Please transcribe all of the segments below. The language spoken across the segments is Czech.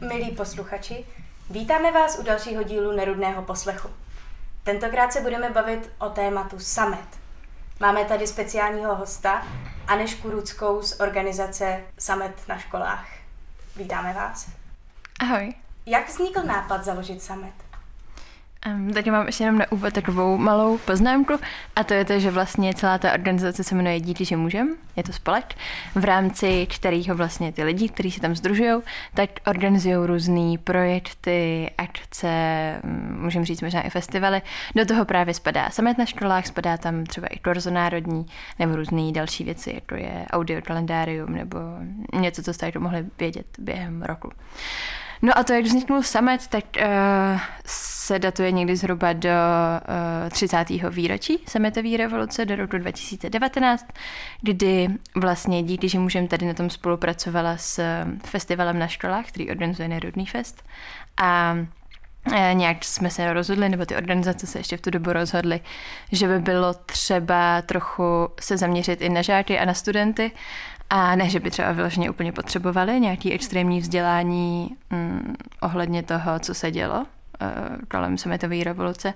Milí posluchači, vítáme vás u dalšího dílu Nerudného poslechu. Tentokrát se budeme bavit o tématu Summit. Máme tady speciálního hosta, Anešku Rudskou z organizace Summit na školách. Vítáme vás. Ahoj. Jak vznikl nápad založit Summit? Um, teď mám ještě jenom na úvod takovou malou poznámku a to je to, že vlastně celá ta organizace se jmenuje Díky, že můžem, je to spolek, v rámci kterého vlastně ty lidi, kteří se tam združují, tak organizují různé projekty, akce, mm, můžeme říct možná i festivaly. Do toho právě spadá samet na školách, spadá tam třeba i torzo národní nebo různé další věci, jako je audio kalendárium nebo něco, co jste mohli vědět během roku. No a to, jak vzniknul samet, tak uh, se datuje někdy zhruba do uh, 30. výročí sametové revoluce do roku 2019, kdy vlastně díky, že můžeme tady na tom spolupracovala s festivalem na školách, který organizuje Nerudný fest. A eh, nějak jsme se rozhodli, nebo ty organizace se ještě v tu dobu rozhodly, že by bylo třeba trochu se zaměřit i na žáky a na studenty a ne, že by třeba vyloženě úplně potřebovali nějaký extrémní vzdělání mm, ohledně toho, co se dělo. Uh, kolem sametové revoluce,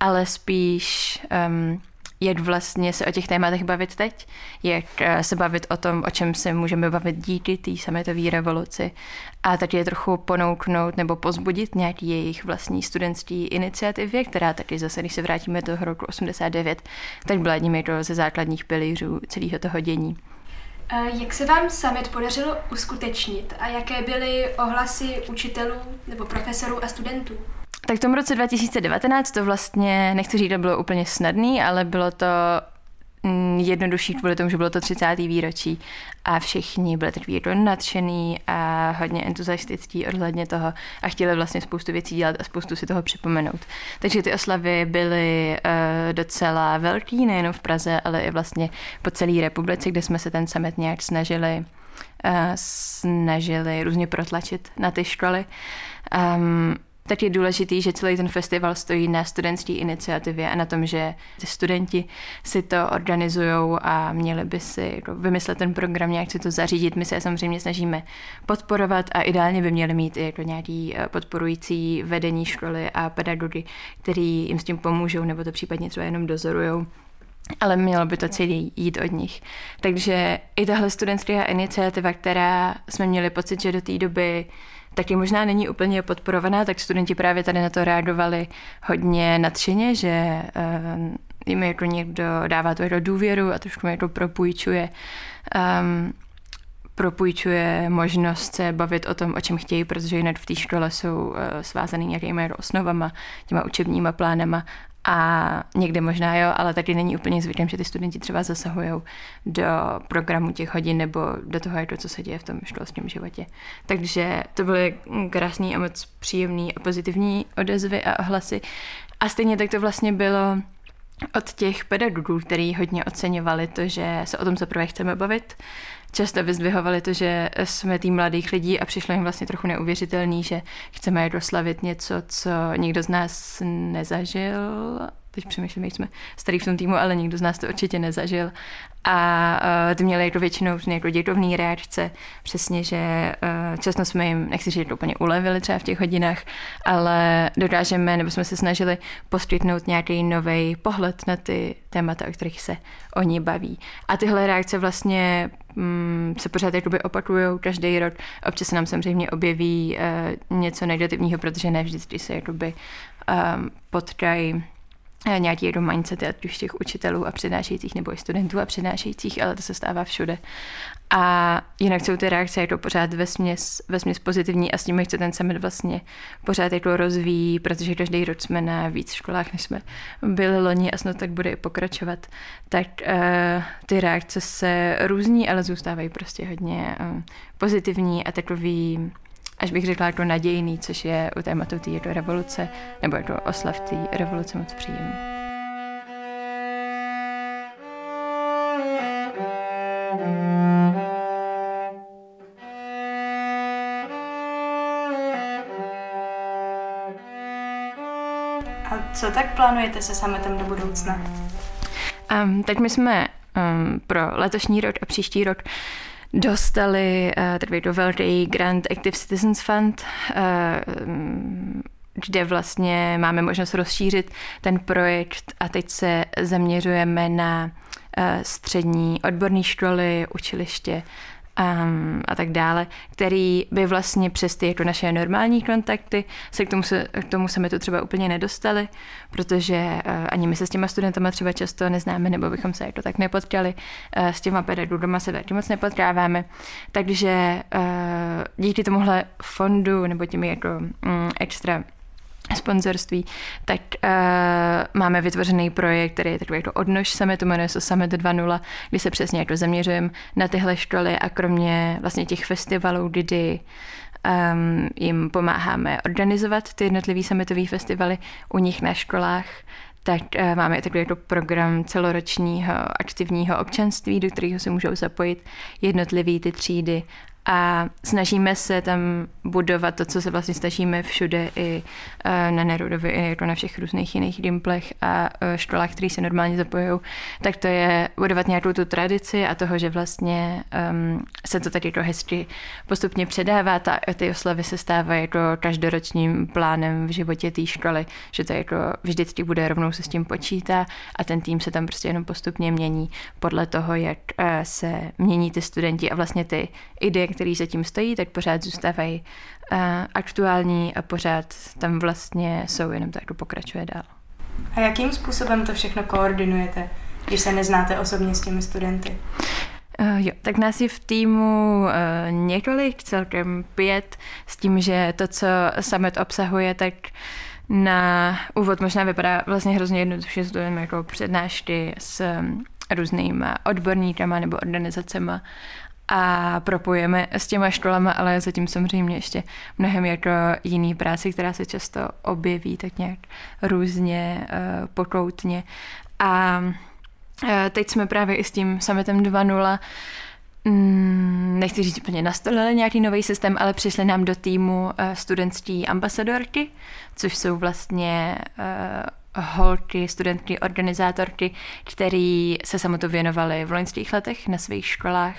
ale spíš um, jak vlastně se o těch tématech bavit teď, jak uh, se bavit o tom, o čem se můžeme bavit díky té sametové revoluci. A taky je trochu ponouknout nebo pozbudit nějaký jejich vlastní studentský iniciativě, která taky zase, když se vrátíme do roku 89, tak byla jedním ze základních pilířů celého toho dění. Jak se vám summit podařilo uskutečnit a jaké byly ohlasy učitelů nebo profesorů a studentů? Tak v tom roce 2019 to vlastně, nechci říct, že bylo úplně snadný, ale bylo to jednodušší kvůli tomu, že bylo to 30. výročí a všichni byli takový nadšený a hodně entuziastický ohledně toho a chtěli vlastně spoustu věcí dělat a spoustu si toho připomenout. Takže ty oslavy byly uh, docela velký, nejen v Praze, ale i vlastně po celé republice, kde jsme se ten summit nějak snažili uh, snažili různě protlačit na ty školy. Um, tak je důležitý, že celý ten festival stojí na studentské iniciativě a na tom, že ty studenti si to organizují a měli by si jako vymyslet ten program, nějak si to zařídit. My se samozřejmě snažíme podporovat a ideálně by měli mít i jako nějaký eh, podporující vedení školy a pedagogy, který jim s tím pomůžou nebo to případně třeba jenom dozorujou ale mělo by to celý jít od nich. Takže i tahle studentská iniciativa, která jsme měli pocit, že do té doby taky možná není úplně podporovaná, tak studenti právě tady na to reagovali hodně nadšeně, že uh, jim jako někdo dává to jako důvěru a trošku jako propůjčuje um, propůjčuje možnost se bavit o tom, o čem chtějí, protože jinak v té škole jsou uh, svázaný nějakými jako osnovama, těma učebníma plánama a někde možná jo, ale taky není úplně zvykem, že ty studenti třeba zasahují do programu těch hodin nebo do toho, jako co se děje v tom školském životě. Takže to byly krásné a moc příjemné a pozitivní odezvy a ohlasy. A stejně tak to vlastně bylo od těch pedagogů, který hodně oceňovali to, že se o tom zaprvé chceme bavit, často vyzdvihovali to, že jsme tým mladých lidí a přišlo jim vlastně trochu neuvěřitelný, že chceme doslavit něco, co nikdo z nás nezažil teď přemýšlím, jsme starý v tom týmu, ale nikdo z nás to určitě nezažil. A uh, ty měli jako většinou jako dětovný reakce, přesně, že uh, často jsme jim, nechci říct, to úplně ulevili třeba v těch hodinách, ale dokážeme, nebo jsme se snažili poskytnout nějaký nový pohled na ty témata, o kterých se oni baví. A tyhle reakce vlastně um, se pořád jakoby opakují každý rok. Občas se nám samozřejmě objeví uh, něco negativního, protože ne vždycky se jakoby um, potkají nějaký jako mindset, ať už těch učitelů a přednášejících nebo i studentů a přednášejících, ale to se stává všude. A jinak jsou ty reakce jako pořád ve směs, ve směs pozitivní a s tím chce ten summit vlastně pořád jako rozvíjí, protože každý rok jsme na víc školách, než jsme byli loni a snad tak bude i pokračovat. Tak uh, ty reakce se různí, ale zůstávají prostě hodně uh, pozitivní a takový až bych řekla jako nadějný, což je u tématu té jako revoluce, nebo jako oslav té revoluce moc příjemný. A co tak plánujete se sametem do budoucna? Um, teď my jsme um, pro letošní rok a příští rok dostali uh, takový to velký Grand Active Citizens Fund, uh, kde vlastně máme možnost rozšířit ten projekt a teď se zaměřujeme na uh, střední odborné školy, učiliště um, a tak dále, který by vlastně přes ty jako naše normální kontakty se k tomu, se, k tomu se mi to třeba úplně nedostali, protože uh, ani my se s těma studentama třeba často neznáme, nebo bychom se jako tak nepotkali, uh, s těma pedagogama se taky moc nepotkáváme, takže uh, díky tomuhle fondu nebo těmi jako um, extra sponzorství, tak uh, máme vytvořený projekt, který je takový jako odnož summitu, jmenuje se Summit 2.0, kdy se přesně jako zaměřujeme na tyhle školy a kromě vlastně těch festivalů, kdy um, jim pomáháme organizovat ty jednotlivý summitové festivaly u nich na školách, tak uh, máme takový jako program celoročního aktivního občanství, do kterého se můžou zapojit jednotlivý ty třídy a snažíme se tam budovat to, co se vlastně snažíme všude i eh, na Nerudovi, i jako na všech různých jiných dimplech a eh, školách, které se normálně zapojují, tak to je budovat nějakou tu tradici a toho, že vlastně um, se to tady jako hezky postupně předává. Ta, ty oslavy se stávají jako každoročním plánem v životě té školy, že to jako vždycky bude rovnou se s tím počítá a ten tým se tam prostě jenom postupně mění podle toho, jak uh, se mění ty studenti a vlastně ty ideje, který za tím stojí, tak pořád zůstávají uh, aktuální a pořád tam vlastně jsou, jenom to jako pokračuje dál. A jakým způsobem to všechno koordinujete, když se neznáte osobně s těmi studenty? Uh, jo, tak nás je v týmu uh, několik, celkem pět, s tím, že to, co Summit obsahuje, tak na úvod možná vypadá vlastně hrozně jednoduše, studujeme jako přednášky s různýma odborníkama nebo organizacemi a propojeme s těma školama, ale zatím samozřejmě ještě mnohem jako jiný práci, která se často objeví tak nějak různě, uh, pokoutně. A uh, teď jsme právě i s tím summitem 2.0 mm, nechci říct úplně nastolili nějaký nový systém, ale přišli nám do týmu uh, studentský ambasadorky, což jsou vlastně holky, studentky, organizátorky, který se samotu věnovali v loňských letech na svých školách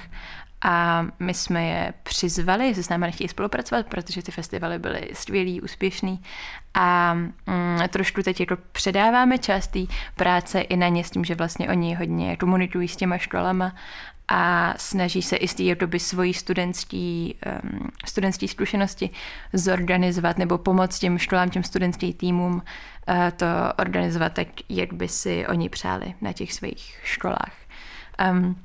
a my jsme je přizvali, jestli s námi nechtějí spolupracovat, protože ty festivaly byly skvělý, úspěšný a mm, trošku teď jako předáváme část práce i na ně s tím, že vlastně oni hodně komunikují s těma školama a snaží se i z té doby svojí studentský, um, studentský zkušenosti zorganizovat nebo pomoct těm školám, těm studentským týmům uh, to organizovat tak, jak by si oni přáli na těch svých školách. Um,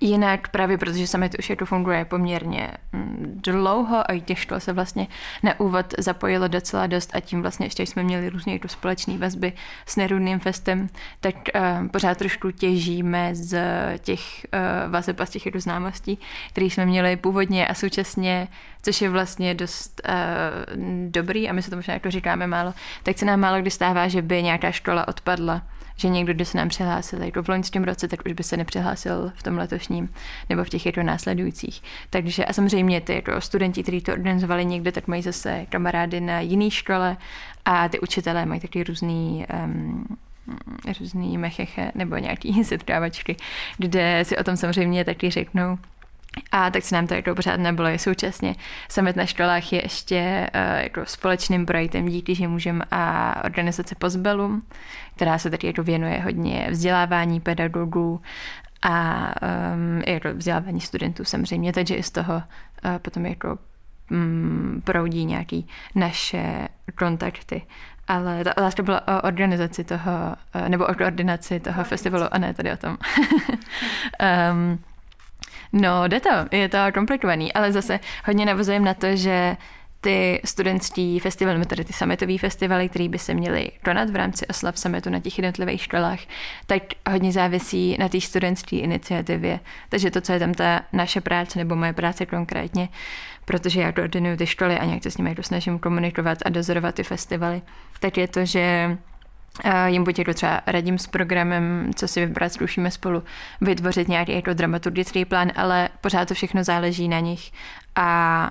Jinak právě protože Summit už jako funguje poměrně mm, dlouho a i těch škol se vlastně na úvod zapojilo docela dost a tím vlastně ještě jsme měli různě jako společné vazby s Nerudným festem, tak uh, pořád trošku těžíme z těch uh, vazeb a z těch jako známostí, které jsme měli původně a současně, což je vlastně dost uh, dobrý a my se to možná jako říkáme málo, tak se nám málo kdy stává, že by nějaká škola odpadla že někdo, kdo se nám přihlásil jako v loňském roce, tak už by se nepřihlásil v tom letošním nebo v těch jako následujících. Takže a samozřejmě ty jako studenti, kteří to organizovali někde, tak mají zase kamarády na jiné škole a ty učitelé mají taky různý um, různý mecheche nebo nějaký setkávačky, kde si o tom samozřejmě taky řeknou a tak se nám to jako pořád nebylo. Současně summit na školách je ještě uh, jako společným projektem díky, že můžeme a organizace Pozbelum, která se taky jako věnuje hodně vzdělávání pedagogů a um, jako vzdělávání studentů samozřejmě, takže i z toho uh, potom jako um, proudí nějaký naše kontakty. Ale ta otázka byla o organizaci toho, uh, nebo o koordinaci toho festivalu, a ne tady o tom. um, No, jde to, je to komplikovaný, ale zase hodně navazujeme na to, že ty studentský festivaly, tedy ty summitové festivaly, které by se měly konat v rámci oslav summitu na těch jednotlivých školách, tak hodně závisí na té studentské iniciativě. Takže to, co je tam ta naše práce nebo moje práce konkrétně, protože já koordinuju ty školy a nějak se s nimi jako snažím komunikovat a dozorovat ty festivaly, tak je to, že jim buď jako třeba radím s programem, co si vybrat, zkoušíme spolu vytvořit nějaký jako dramaturgický plán, ale pořád to všechno záleží na nich a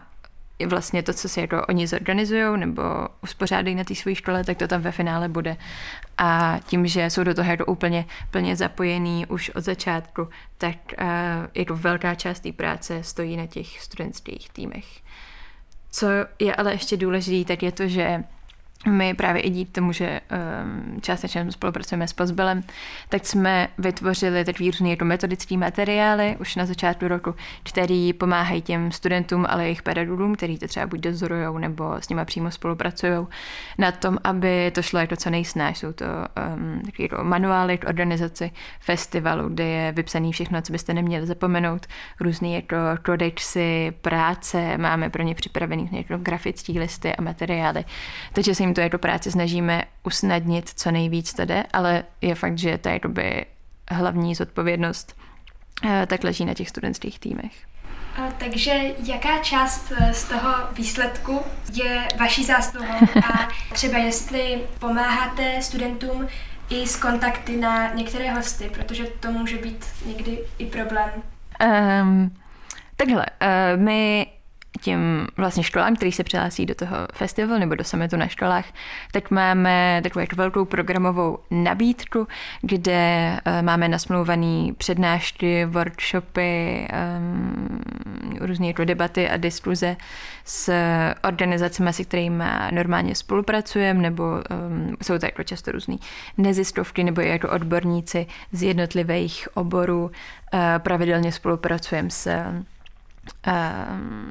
vlastně to, co si jako oni zorganizují nebo uspořádají na té své škole, tak to tam ve finále bude. A tím, že jsou do toho jako úplně plně zapojení už od začátku, tak uh, jako velká část té práce stojí na těch studentských týmech. Co je ale ještě důležité, tak je to, že my právě i díky tomu, že um, částečně spolupracujeme s Pozbelem, tak jsme vytvořili takový různý jako metodický materiály už na začátku roku, který pomáhají těm studentům, ale i jejich pedagogům, kteří to třeba buď dozorují nebo s nimi přímo spolupracují, na tom, aby to šlo jako co nejsnáš. Jsou to um, takový jako manuály k organizaci festivalu, kde je vypsaný všechno, co byste neměli zapomenout, různý jako kodexy, práce, máme pro ně připravený jako grafické listy a materiály. Takže se jim to jako práci snažíme usnadnit co nejvíc jde, ale je fakt, že to je jakoby hlavní zodpovědnost eh, tak leží na těch studentských týmech. Takže jaká část eh, z toho výsledku je vaší zásluhou a třeba jestli pomáháte studentům i s kontakty na některé hosty, protože to může být někdy i problém. Um, takhle, uh, my těm vlastně školám, který se přihlásí do toho festivalu nebo do summitu na školách, tak máme takovou jako velkou programovou nabídku, kde uh, máme nasmluvaný přednášky, workshopy, um, různé jako debaty a diskuze s organizacemi, se kterými normálně spolupracujeme, nebo um, jsou to jako často různé neziskovky nebo jako odborníci z jednotlivých oborů. Uh, pravidelně spolupracujeme s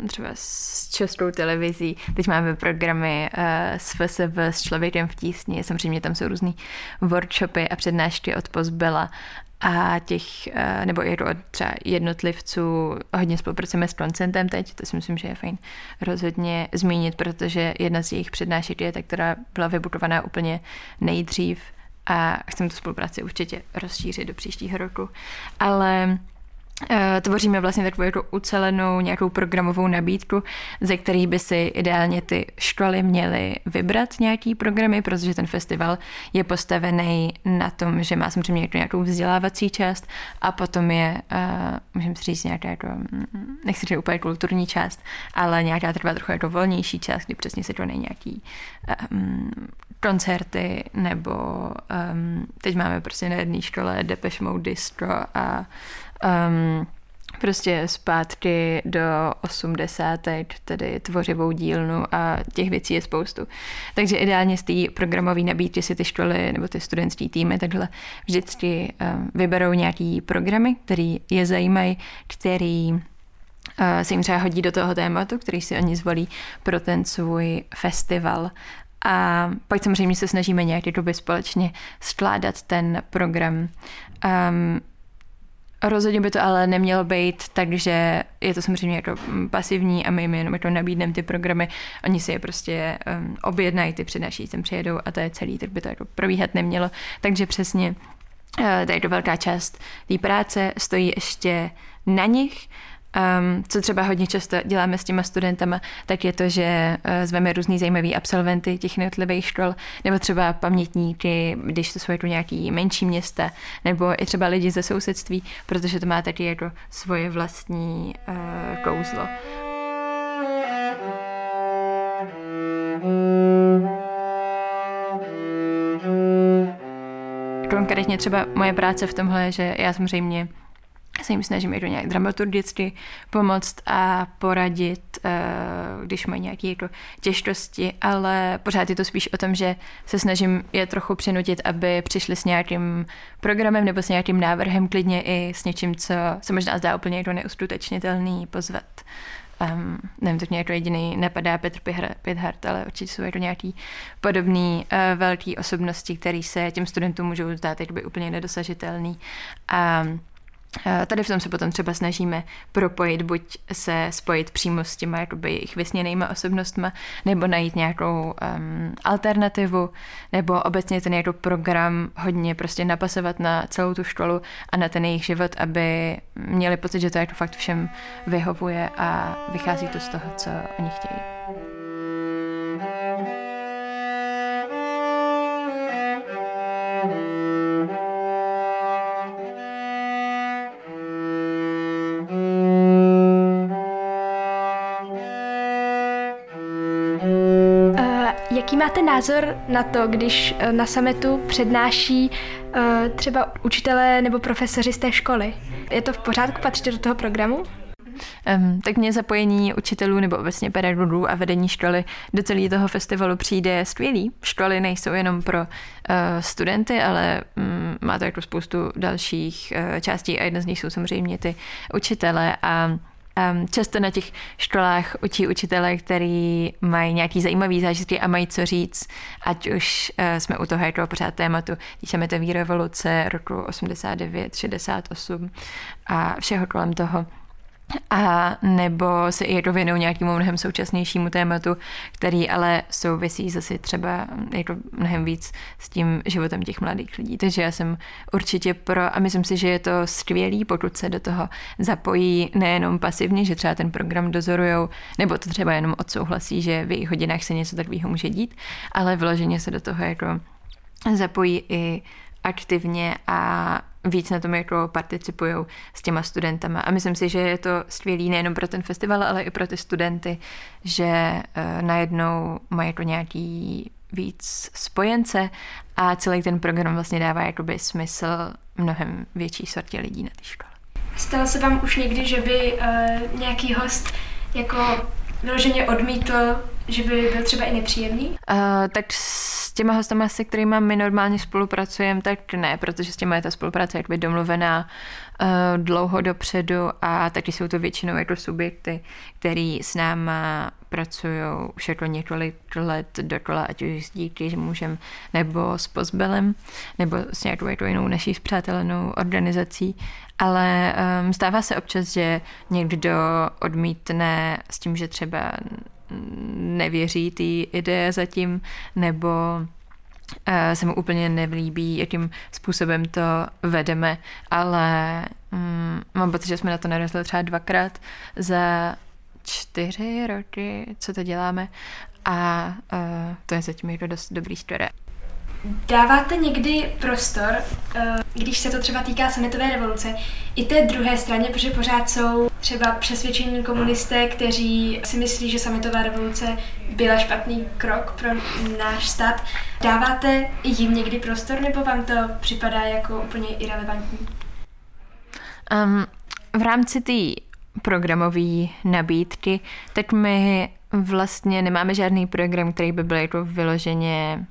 třeba s českou televizí. Teď máme programy uh, s FSV, s Člověkem v tísni, samozřejmě tam jsou různý workshopy a přednášky od Pozbela a těch, uh, nebo i od třeba jednotlivců, hodně spolupracujeme s Koncentem teď, to si myslím, že je fajn rozhodně zmínit, protože jedna z jejich přednášek je ta, která byla vybudovaná úplně nejdřív a chceme tu spolupráci určitě rozšířit do příštího roku. Ale Eh, tvoříme vlastně takovou jako ucelenou nějakou programovou nabídku, ze kterých by si ideálně ty školy měly vybrat nějaký programy, protože ten festival je postavený na tom, že má samozřejmě jako nějakou vzdělávací část a potom je, uh, můžeme si říct nějaká jako, mm, nechci říct úplně kulturní část, ale nějaká trvá trochu jako volnější část, kdy přesně se konají nějaký um, koncerty, nebo um, teď máme prostě na jedné škole Depeche Mode Distro a um, prostě zpátky do 80. tedy tvořivou dílnu a těch věcí je spoustu. Takže ideálně z té programové nabídky si ty školy nebo ty studentské týmy takhle vždycky um, vyberou nějaký programy, který je zajímají, který se jim třeba hodí do toho tématu, který si oni zvolí pro ten svůj festival. A pak samozřejmě se snažíme nějak doby společně skládat ten program. Um, Rozhodně by to ale nemělo být tak, že je to samozřejmě jako mm, pasivní a my jim jenom jako nabídneme ty programy, oni si je prostě um, objednají, ty přednáší sem přijedou a to je celý, tak by to jako probíhat nemělo. Takže přesně uh, tady to velká část té práce stojí ještě na nich Um, co třeba hodně často děláme s těma studentama, tak je to, že uh, zveme různý zajímavý absolventy těch jednotlivých škol, nebo třeba pamětníky, když to jsou jako nějaký menší města, nebo i třeba lidi ze sousedství, protože to má taky jako svoje vlastní uh, kouzlo. Konkrétně třeba moje práce v tomhle je, že já samozřejmě se jim snažím jako nějak dramaturgicky pomoct a poradit, eh, když mají nějaké jako těžkosti, ale pořád je to spíš o tom, že se snažím je trochu přinutit, aby přišli s nějakým programem nebo s nějakým návrhem, klidně i s něčím, co se možná zdá úplně jako neuskutečnitelný, pozvat um, nevím, tak mě jako jediný nepadá Petr Pithart, ale určitě jsou jako nějaký podobný uh, velký osobnosti, které se těm studentům můžou zdát jakoby úplně nedosažitelný. Eh, tady v tom se potom třeba snažíme propojit, buď se spojit přímo s těma jakoby jejich vysněnýma osobnostma, nebo najít nějakou um, alternativu, nebo obecně ten jako program hodně prostě napasovat na celou tu školu a na ten jejich život, aby měli pocit, že to jako fakt všem vyhovuje a vychází to z toho, co oni chtějí. Jaký máte názor na to, když eh, na sametu přednáší eh, třeba učitelé nebo profesoři z té školy? Je to v pořádku? Patříte do toho programu? Um, tak mě zapojení učitelů nebo obecně pedagogů a vedení školy do celého toho festivalu přijde skvělý. Školy nejsou jenom pro uh, studenty, ale um, má to jako spoustu dalších uh, částí a jedna z nich jsou samozřejmě ty učitele a Um, často na těch školách učí učitele, který mají nějaký zajímavý zážitky a mají co říct, ať už uh, jsme u toho jako pořád tématu to revoluce roku 89, 68 a všeho kolem toho a nebo se i jako věnují nějakému mnohem současnějšímu tématu, který ale souvisí zase třeba jako mnohem víc s tím životem těch mladých lidí. Takže já jsem určitě pro a myslím si, že je to skvělý, pokud se do toho zapojí nejenom pasivně, že třeba ten program dozorujou, nebo to třeba jenom odsouhlasí, že v jejich hodinách se něco takového může dít, ale vloženě se do toho jako zapojí i aktivně a víc na tom jako participují s těma studentama. A myslím si, že je to skvělý nejenom pro ten festival, ale i pro ty studenty, že uh, najednou mají jako nějaký víc spojence a celý ten program vlastně dává jakoby smysl mnohem větší sortě lidí na té škole. Stalo se vám už někdy, že by uh, nějaký host jako vyloženě odmítl, že by byl třeba i nepříjemný? Uh, tak s těma hostama, se kterými my normálně spolupracujeme, tak ne, protože s těma je ta spolupráce jakoby domluvená uh, dlouho dopředu a taky jsou to většinou jako subjekty, který s náma pracují už jako několik let dokola, ať už s díky můžem, nebo s Pozbelem, nebo s nějakou jako jinou naší zpřátelenou organizací. Ale um, stává se občas, že někdo odmítne s tím, že třeba nevěří té ideje zatím, nebo eh, se mu úplně nevlíbí, jakým způsobem to vedeme, ale um, mám pocit, že jsme na to narazili třeba dvakrát za čtyři roky, co to děláme a uh, to je zatím jako dost dobrý story. Dáváte někdy prostor, eh, když se to třeba týká sametové revoluce, i té druhé straně, protože pořád jsou třeba přesvědčení komunisté, kteří si myslí, že sametová revoluce byla špatný krok pro náš stát. Dáváte jim někdy prostor, nebo vám to připadá jako úplně irrelevantní? Um, v rámci té programové nabídky, tak my vlastně nemáme žádný program, který by byl jako vyloženě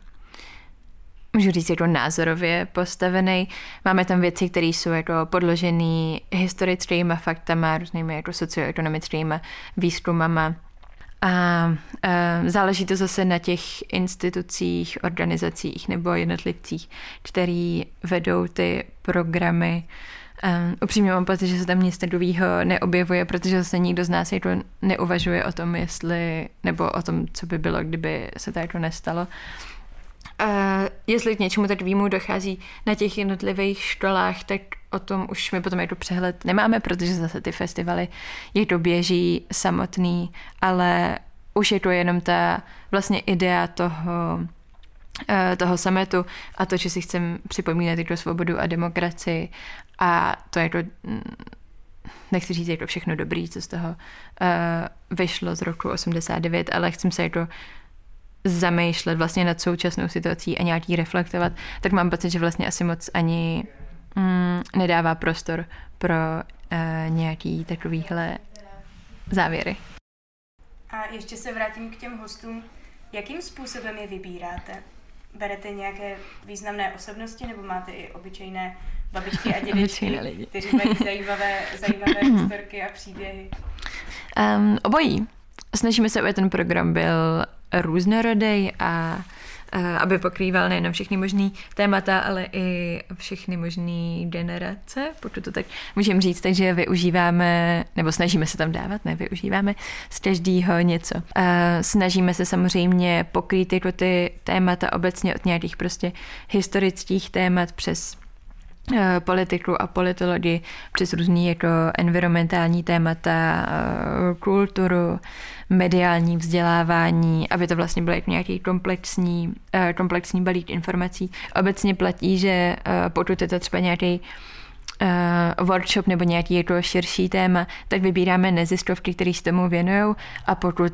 můžu říct, jako názorově postavený. Máme tam věci, které jsou jako podložené historickými faktama, různými jako socioekonomickými výzkumama. A, a záleží to zase na těch institucích, organizacích nebo jednotlivcích, který vedou ty programy. Um, upřímně mám pocit, že se tam nic takového neobjevuje, protože zase nikdo z nás jako neuvažuje o tom, jestli, nebo o tom, co by bylo, kdyby se to jako nestalo. Jestli k něčemu takovému dochází na těch jednotlivých školách, tak o tom už my potom jako přehled nemáme, protože zase ty festivaly je to běží samotný, ale už je to jenom ta vlastně idea toho, uh, toho sametu a to, že si chcem připomínat jako svobodu a demokracii a to mm, nechci říct jako všechno dobrý, co z toho uh, vyšlo z roku 89, ale chci se jako zamýšlet vlastně nad současnou situací a nějaký reflektovat, tak mám pocit, že vlastně asi moc ani mm, nedává prostor pro uh, nějaký takovýhle závěry. A ještě se vrátím k těm hostům. Jakým způsobem je vybíráte? Berete nějaké významné osobnosti nebo máte i obyčejné babičky a dědečky, kteří mají zajímavé, zajímavé historky a příběhy? Um, obojí. Snažíme se, aby ten program byl různorodý a aby pokrýval nejen všechny možné témata, ale i všechny možné generace, pokud to tak můžeme říct, takže využíváme, nebo snažíme se tam dávat, ne využíváme z každého něco. Snažíme se samozřejmě pokrýt jako ty témata obecně od nějakých prostě historických témat přes politiku a politologii přes různý jako environmentální témata, eh, kulturu, mediální vzdělávání, aby to vlastně bylo jako nějaký komplexní, eh, komplexní balík informací. Obecně platí, že pokud je to třeba nějaký workshop nebo nějaký jako širší téma, tak vybíráme neziskovky, které se tomu věnují a pokud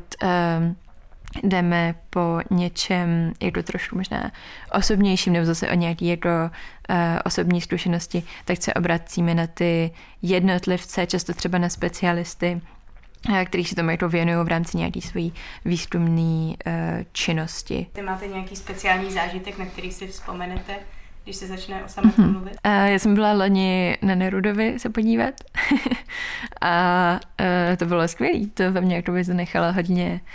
jdeme po něčem, je to trošku možná osobnějším, nebo zase o nějaké jako uh, osobní zkušenosti, tak se obracíme na ty jednotlivce, často třeba na specialisty, uh, kteří se tomu jako věnují v rámci nějaké své výzkumné uh, činnosti. Ty máte nějaký speciální zážitek, na který si vzpomenete? když se začne o sametu mm-hmm. mluvit? Já jsem byla loni na Nerudovi se podívat a to bylo skvělé. To ve mně jako zanechalo hodně uh,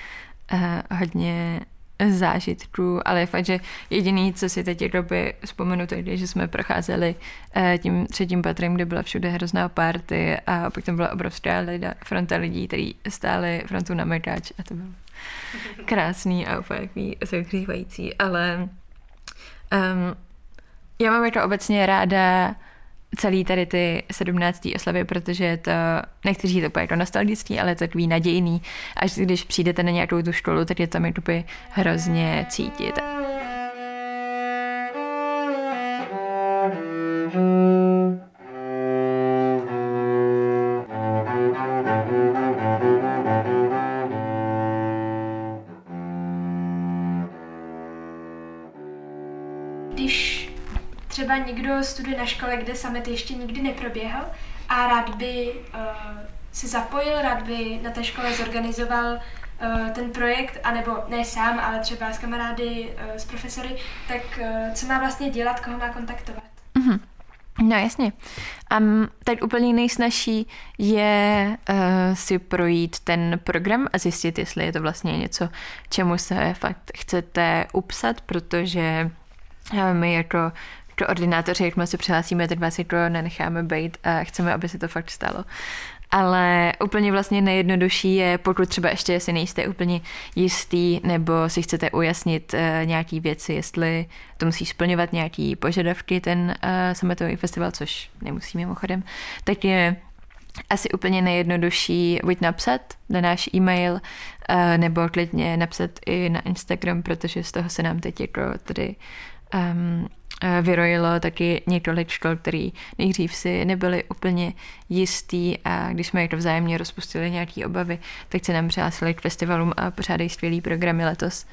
hodně zážitků, ale je fakt, že jediný, co si teď jakoby vzpomenu, to je, že jsme procházeli uh, tím třetím patrem, kde byla všude hrozná party a pak tam byla obrovská lida, fronta lidí, kteří stáli frontu na mekáč a to bylo krásný a úplně zahřívající, ale um, já mám jako obecně ráda celý tady ty 17. oslavy, protože je to, nechci říct úplně jako nostalgický, ale takový nadějný. Až když přijdete na nějakou tu školu, tak je tam jakoby hrozně cítit. Studuje na škole, kde summit ještě nikdy neproběhl a rád by uh, se zapojil, rád by na té škole zorganizoval uh, ten projekt, anebo ne sám, ale třeba s kamarády, uh, s profesory, tak uh, co má vlastně dělat, koho má kontaktovat? Mm-hmm. No jasně. Um, tak úplně nejsnažší je uh, si projít ten program a zjistit, jestli je to vlastně něco, čemu se fakt chcete upsat, protože my jako koordinátoři, jak se přihlásíme, tak vás jako nenecháme být a chceme, aby se to fakt stalo. Ale úplně vlastně nejjednodušší je, pokud třeba ještě si nejste úplně jistý, nebo si chcete ujasnit uh, nějaký věci, jestli to musí splňovat nějaký požadavky ten uh, sametový festival, což nemusí mimochodem, tak je asi úplně nejjednodušší buď napsat na náš e-mail, uh, nebo klidně napsat i na Instagram, protože z toho se nám teď jako tady um, vyrojilo taky několik škol, který nejdřív si nebyli úplně jistý a když jsme to vzájemně rozpustili nějaké obavy, tak se nám přihlásili k festivalům a pořádají skvělý programy letos.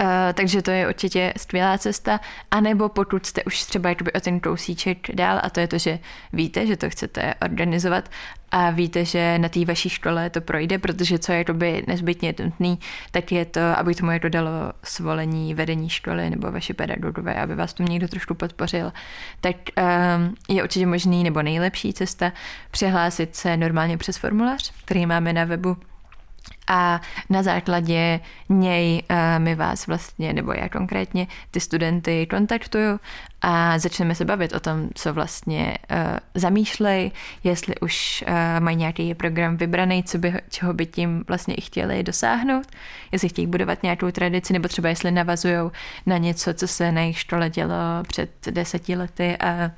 Uh, takže to je určitě skvělá cesta, anebo pokud jste už třeba o ten kousíček dál a to je to, že víte, že to chcete organizovat a víte, že na té vaší škole to projde, protože co je jakoby nezbytně nutný, tak je to, aby tomu jako dalo svolení vedení školy nebo vaše pedagogové, aby vás tu někdo trošku podpořil, tak um, je určitě možný nebo nejlepší cesta přihlásit se normálně přes formulář, který máme na webu a na základě něj uh, my vás vlastně, nebo já konkrétně, ty studenty kontaktuju a začneme se bavit o tom, co vlastně uh, zamýšlej, jestli už uh, mají nějaký program vybraný, co by, čeho by tím vlastně i chtěli dosáhnout, jestli chtějí budovat nějakou tradici, nebo třeba jestli navazují na něco, co se na jejich škole dělo před deseti lety a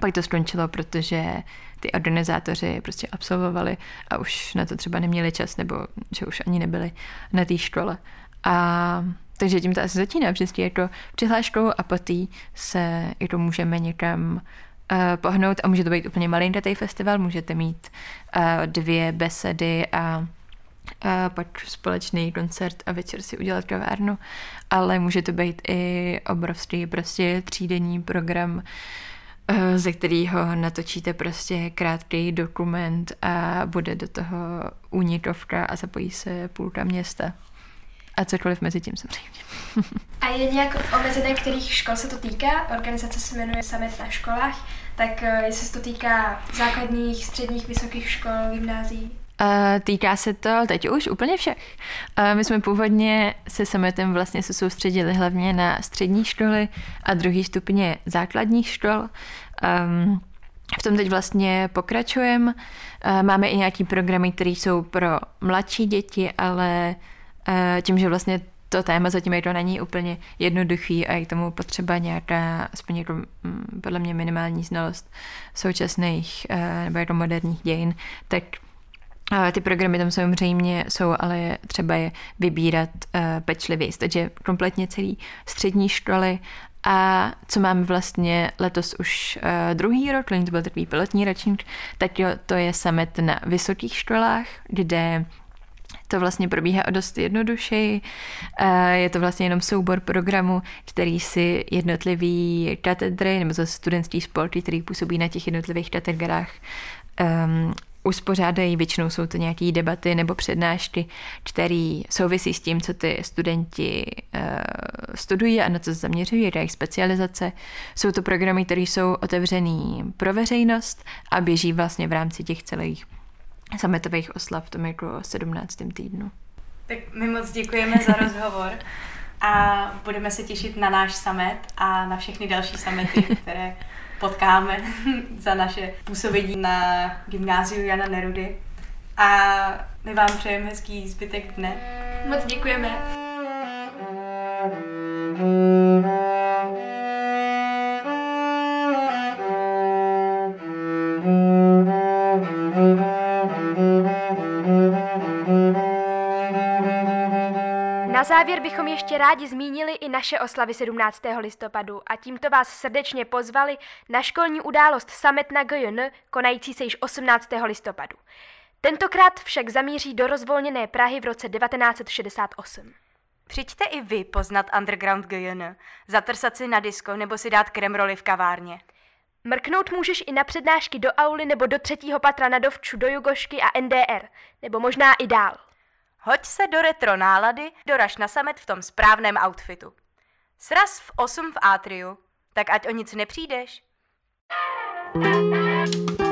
pak to skončilo, protože ty organizátoři prostě absolvovali a už na to třeba neměli čas, nebo že už ani nebyli na té škole. A takže tím to asi začíná přesně jako přihláškou a poté se jako můžeme někam uh, pohnout a může to být úplně malinkatý festival, můžete mít uh, dvě besedy a a pak společný koncert a večer si udělat kavárnu, ale může to být i obrovský prostě třídenní program Eh, ze kterého natočíte prostě krátký dokument a bude do toho únikovka a zapojí se půlka města. A cokoliv mezi tím samozřejmě. a je nějak omezené, kterých škol se to týká? Organizace se jmenuje Summit na školách, tak eh, jestli se to týká základních, středních, vysokých škol, gymnázií? Uh, týká se to teď už úplně všech. Uh, my jsme původně se summitem vlastně se soustředili hlavně na střední školy a druhý stupně základních škol. Um, v tom teď vlastně pokračujeme. Uh, máme i nějaký programy, které jsou pro mladší děti, ale tím, že vlastně to téma zatím je to není úplně jednoduchý a je k tomu potřeba nějaká, aspoň jako, mm, podle mě minimální znalost současných nebo jako moderních dějin, tak ty programy tam samozřejmě jsou, ale třeba je vybírat uh, pečlivě. Takže kompletně celý střední školy a co máme vlastně letos už uh, druhý rok, to byl takový pilotní ročník, tak jo, to je summit na vysokých školách, kde to vlastně probíhá o dost jednodušeji. Eh, je to vlastně jenom soubor programu, který si jednotlivý katedry nebo zase studentský spolky, který působí na těch jednotlivých katedrách, um, uspořádají, většinou jsou to nějaké debaty nebo přednášky, které souvisí s tím, co ty studenti uh, studují a na co se zaměřují, jejich specializace. Jsou to programy, které jsou otevřený pro veřejnost a běží vlastně v rámci těch celých sametových oslav v tom jako 17. týdnu. Tak my moc děkujeme za rozhovor a budeme se těšit na náš samet a na všechny další samety, které potkáme za naše působení na gymnáziu Jana Nerudy. A my vám přejeme hezký zbytek dne. Moc děkujeme. Na závěr bychom ještě rádi zmínili i naše oslavy 17. listopadu a tímto vás srdečně pozvali na školní událost Summit na GJN, konající se již 18. listopadu. Tentokrát však zamíří do rozvolněné Prahy v roce 1968. Přijďte i vy poznat Underground GJN, zatrsat si na disko nebo si dát kremroli v kavárně. Mrknout můžeš i na přednášky do auly nebo do třetího patra na Dovču, do Jugošky a NDR, nebo možná i dál. Hoď se do retro nálady, doraž na samet v tom správném outfitu. Sraz v 8 v Atriu, tak ať o nic nepřijdeš. thank you